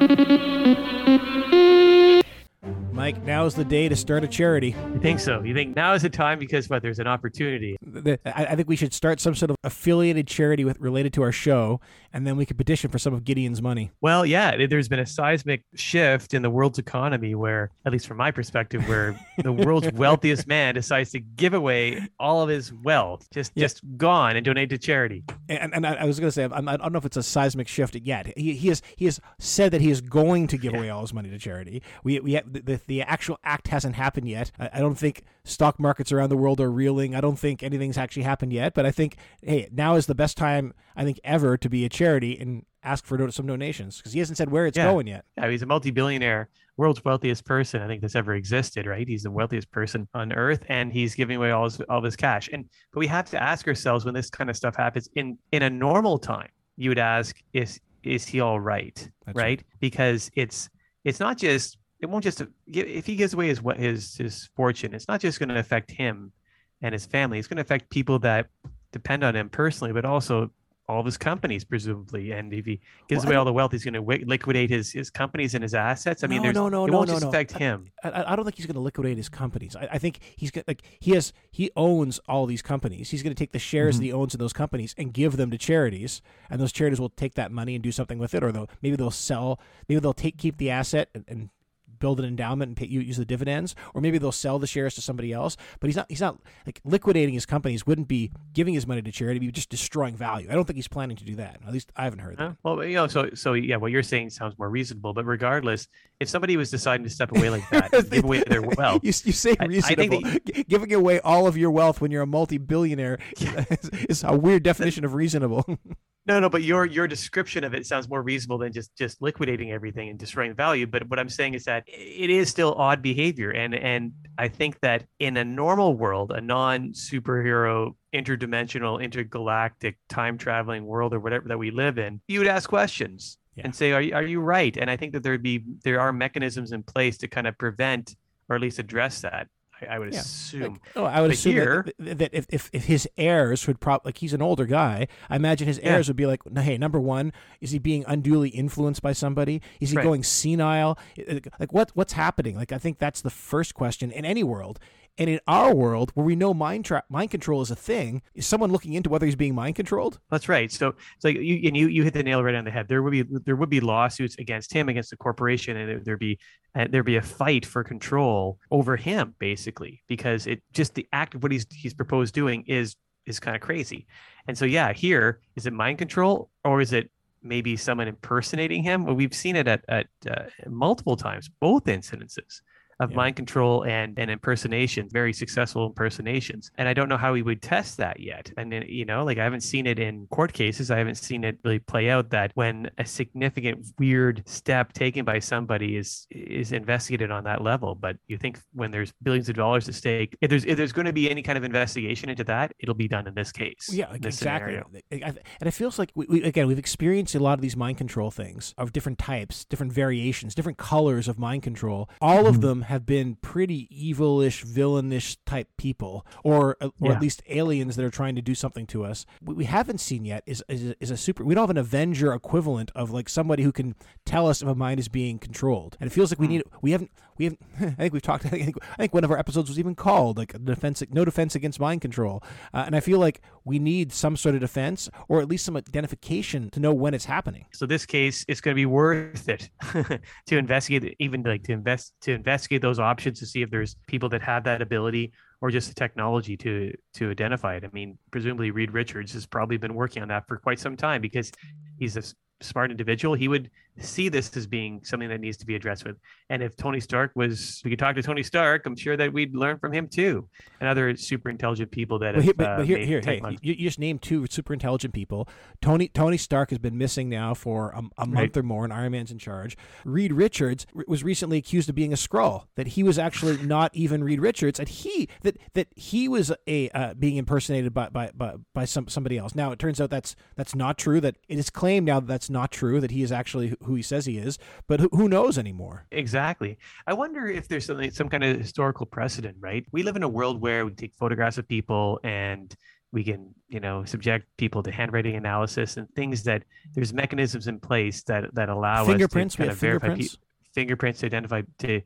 Thank you. Mike, now is the day to start a charity. You think so? You think now is the time because what? There's an opportunity. The- I I think we should start some sort of affiliated charity with related to our show, and then we could petition for some of Gideon's money. Well, yeah, there's been a seismic shift in the world's economy where, at least from my perspective, where the world's wealthiest man decides to give away all of his wealth, just Yeah. just gone and donate to charity. And, and I, I was going to say, I'm, I don't know if it's a seismic shift yet. He, he has he has said that he is going to give away all his money to charity. We we have, the, the the actual act hasn't happened yet. I, I don't think stock markets around the world are reeling. I don't think anything's actually happened yet. But I think hey, now is the best time I think ever to be a charity and ask for some donations because he hasn't said where it's Yeah. going yet. Yeah, he's a multi-billionaire, world's wealthiest person I think that's ever existed. Right? He's the wealthiest person on earth, and he's giving away all his all of his cash. And but we have to ask ourselves when this kind of stuff happens in in a normal time, you would ask, is is he all right? That's right? Because it's it's not just it won't just if he gives away his his his fortune, it's not just going to affect him and his family. It's going to affect people that depend on him personally, but also all of his companies, presumably. And if he gives Well, away all the wealth, he's going to wi- liquidate his his companies and his assets. I mean, No, there's no, no, it won't no, just no. affect him. I, I don't think he's going to liquidate his companies. I, I think he's gonna, like he has he owns all these companies. He's going to take the shares Mm-hmm. that he owns in those companies and give them to charities, and those charities will take that money and do something with it, or they'll maybe they'll sell, maybe they'll take keep the asset and. and build an endowment and pay, you use the dividends or maybe they'll sell the shares to somebody else but he's not he's not like liquidating his companies wouldn't be giving his money to charity he'd be just destroying value i don't think he's planning to do that at least i haven't heard that Huh? Well, you know, so so yeah, what you're saying sounds more reasonable. But regardless, if somebody was deciding to step away like that, and give away their wealth, you, you say I- I think reasonable. G- Giving away all of your wealth when you're a multi-billionaire is, is a weird definition of reasonable. No, no, but your your description of it sounds more reasonable than just just liquidating everything and destroying value. But what I'm saying is that it is still odd behavior, and and I think that in a normal world, a non superhero, interdimensional, intergalactic, time traveling world or whatever that we live in, you would ask questions Yeah. and say, are you, are you right? And I think that there'd be there are mechanisms in place to kind of prevent or at least address that. I, I would Yeah, assume. Like, oh, I would But assume here- that, that if, if, if his heirs would probably like he's an older guy, I imagine his Yeah. heirs would be like, hey, number one, is he being unduly influenced by somebody? Is he Right. going senile? Like- Like what what's happening? Like I think that's the first question in any world. And in our world, where we know mind tra- mind control is a thing, is someone looking into whether he's being mind controlled? That's right. So it's like you and you you hit the nail right on the head. There would be there would be lawsuits against him, against the corporation, and there- there'd be uh, there'd be a fight for control over him, basically, because it just the act of what he's he's proposed doing is is kind of crazy. And so yeah, here is it mind control or is it maybe someone impersonating him? Well, we've seen it at at uh, multiple times, both incidences of Yeah. mind control and and impersonation, very successful impersonations. And I don't know how we would test that yet. And then, you know, like I haven't seen it in court cases. I haven't seen it really play out that when a significant weird step taken by somebody is is investigated on that level. But you think when there's billions of dollars at stake, if there's if there's going to be any kind of investigation into that, it'll be done in this case. Yeah, this exactly. scenario. And it feels like we, we again we've experienced a lot of these mind control things of different types, different variations, different colors of mind control. All of Mhm. them have been pretty evilish, villainish type people, or uh, or Yeah. at least aliens that are trying to do something to us. What we haven't seen yet is, is a- is a super. We don't have an Avenger equivalent of like somebody who can tell us if a mind is being controlled. And it feels like we Hmm. need. We haven't. We haven't. I think we've talked. I think, I think one of our episodes was even called like defense. No defense against mind control. Uh, and I feel like we need some sort of defense or at least some identification to know when it's happening. So this case, it's going to be worth it to investigate, even like to invest to investigate those options to see if there's people that have that ability or just the technology to to identify it. I mean, presumably Reed Richards has probably been working on that for quite some time because he's a smart individual. He would see this as being something that needs to be addressed with. And if Tony Stark was, we could talk to Tony Stark. I'm sure that we'd learn from him too, and other super intelligent people that But have. here, but, uh, here, here, hey, you, you just named two super intelligent people. Tony Tony Stark has been missing now for a, a month Right. or more, and Iron Man's in charge. Reed Richards was recently accused of being a Skrull. That he was actually not even Reed Richards, and he that that he was a uh, being impersonated by by by, by some somebody else. Now it turns out that's that's not true. That it is claimed now that that's not true. That he is actually who he says he is. But who, who knows anymore? Exactly. I wonder if there's something, some kind of historical precedent, right? We live in a world where we take photographs of people and we can you know subject people to handwriting analysis and things that there's mechanisms in place that that allow fingerprints, us to kind of verify fingerprints. pe- fingerprints to identify to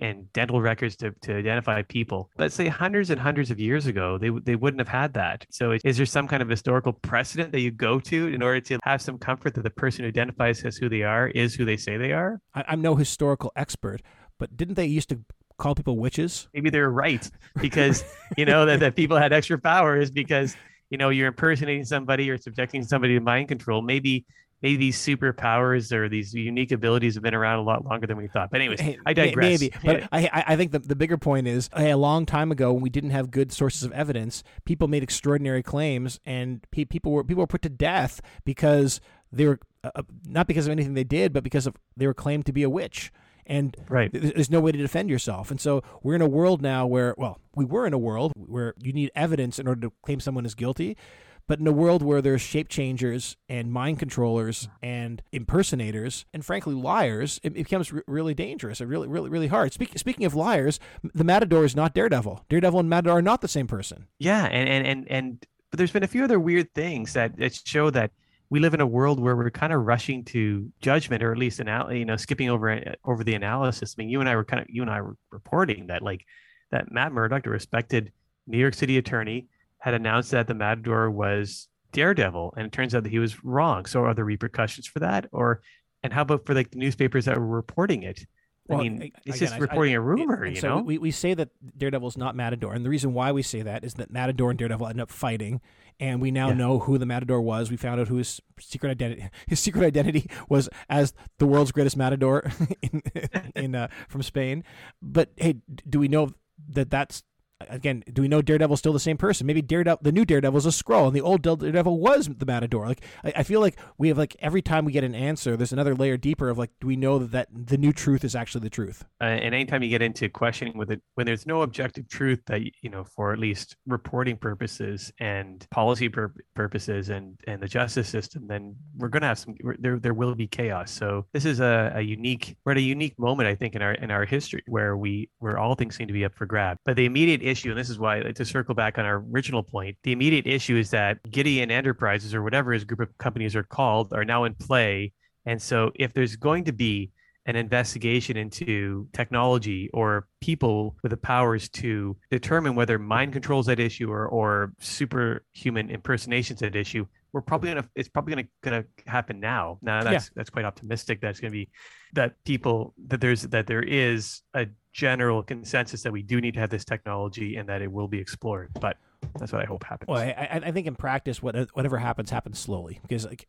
and dental records to, to identify people. Let's say hundreds and hundreds of years ago, they they wouldn't have had that. So is there some kind of historical precedent that you go to in order to have some comfort that the person who identifies as who they are is who they say they are? I, I'm no historical expert, but didn't they used to call people witches? Maybe they're right because you know that, that people had extra powers because you know you're impersonating somebody or subjecting somebody to mind control. Maybe maybe these superpowers or these unique abilities have been around a lot longer than we thought. But anyways, I digress. Maybe, but I, I I think the, the bigger point is hey, a long time ago when we didn't have good sources of evidence, people made extraordinary claims, and pe- people were people were put to death because they were uh, uh, not because of anything they did, but because of they were claimed to be a witch. And right. there's no way to defend yourself. And so we're in a world now where, well, we were in a world where you need evidence in order to claim someone is guilty. But in a world where there's shape changers and mind controllers and impersonators and frankly liars, it, it becomes re- really dangerous and really, really, really hard. Speak, speaking of liars, the Matador is not Daredevil. Daredevil and Matador are not the same person. Yeah, and and and and but there's been a few other weird things that that show that we live in a world where we're kind of rushing to judgment, or at least anal- you know, skipping over uh, over the analysis. I mean, you and I were kind of you and I were reporting that like that Matt Murdock, a respected New York City attorney, had announced that the Matador was Daredevil, and it turns out that he was wrong. So are there repercussions for that, or and how about for like the newspapers that were reporting it? I mean, I- it's again, just I- I- reporting a rumor, And you so know. we, we say that Daredevil's not Matador, and the reason why we say that is that Matador and Daredevil end up fighting, and we now Yeah. know who the Matador was. We found out who his secret identity his secret identity was as the world's greatest Matador in, in uh, from Spain. But hey, do we know that that's again? Do we know Daredevil's still the same person? Maybe Daredevil, the new Daredevil's a Skrull, and the old Daredevil was the Matador. Like I, I feel like we have like every time we get an answer, there's another layer deeper of like, do we know that, that the new truth is actually the truth? uh, and anytime you get into questioning with it when there's no objective truth that you know for at least reporting purposes and policy pur- purposes and and the justice system then we're to have some there there will be chaos so this is a, a unique we're at a unique moment i think in our in our history where we where all things seem to be up for grab but the immediate issue and this is why to circle back on our original point the immediate issue is that gideon enterprises or whatever his group of companies are called are now in play. And so if there's going to be an investigation into technology or people with the powers to determine whether mind controls is at issue or, or superhuman impersonations at issue, we're probably gonna it's probably gonna gonna happen now. Now that's that's quite optimistic. That's gonna be that people that there's that there is a general consensus that we do need to have this technology and that it will be explored. But that's what I hope happens. Well, I, I I think in practice, what whatever happens happens slowly because like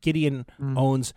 Gideon Mm. owns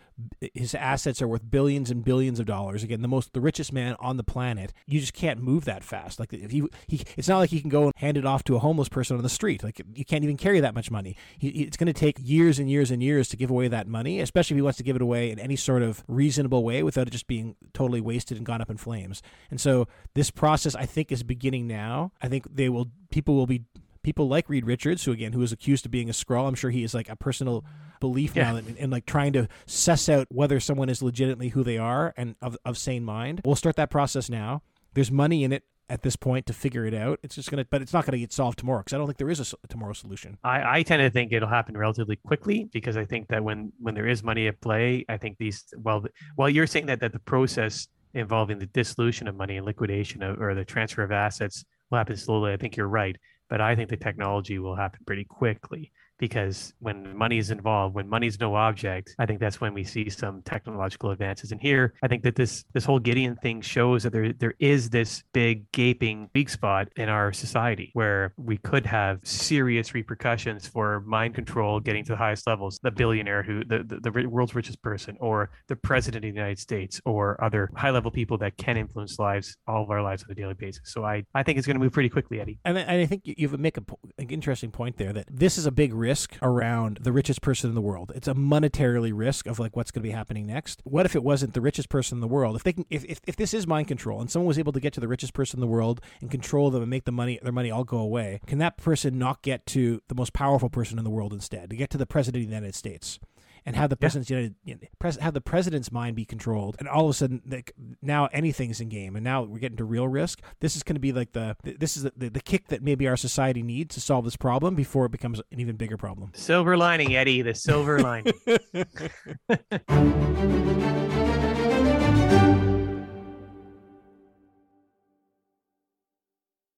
his assets are worth billions and billions of dollars. Again, the most the richest man on the planet. You just can't move that fast. Like if he he, it's not like he can go and hand it off to a homeless person on the street. Like you can't even carry that much money. He, it's going to take years and years and years to give away that money, especially if he wants to give it away in any sort of reasonable way without it just being totally wasted and gone up in flames. And so this process, I think, is beginning now. I think they will people will be people like Reed Richards, who again who is accused of being a Skrull. I'm sure he is like a personal belief Yeah. now in, in like trying to suss out whether someone is legitimately who they are and of, of sane mind. We'll start that process now. There's money in it at this point to figure it out. It's just gonna, but it's not gonna get solved tomorrow because I don't think there is a tomorrow solution. I, I tend to think it'll happen relatively quickly because I think that when when there is money at play, I think these well while you're saying that that the process involving the dissolution of money and liquidation of, or the transfer of assets will happen slowly, I think you're right. But I think the technology will happen pretty quickly because when money is involved, when money is no object, I think that's when we see some technological advances. And here, I think that this this whole Gideon thing shows that there there is this big gaping weak spot in our society where we could have serious repercussions for mind control getting to the highest levels. The billionaire who the, the, the world's richest person, or the president of the United States, or other high level people that can influence lives, all of our lives on a daily basis. So I, I think it's going to move pretty quickly, Eddie. And I, and I think you, you make a, an interesting point there that this is a big risk around the richest person in the world. It's a monetarily risk of like what's going to be happening next. What if it wasn't the richest person in the world? If they can, if, if, if this is mind control and someone was able to get to the richest person in the world and control them and make the money their money all go away, can that person not get to the most powerful person in the world instead? To get to the president of the United States? And have the president's you know, pres- have the president's mind be controlled, and all of a sudden like, now anything's in game, and now we're getting to real risk. This is going to be like the this is the, the, the kick that maybe our society needs to solve this problem before it becomes an even bigger problem. Silver lining, Eddie. The silver lining.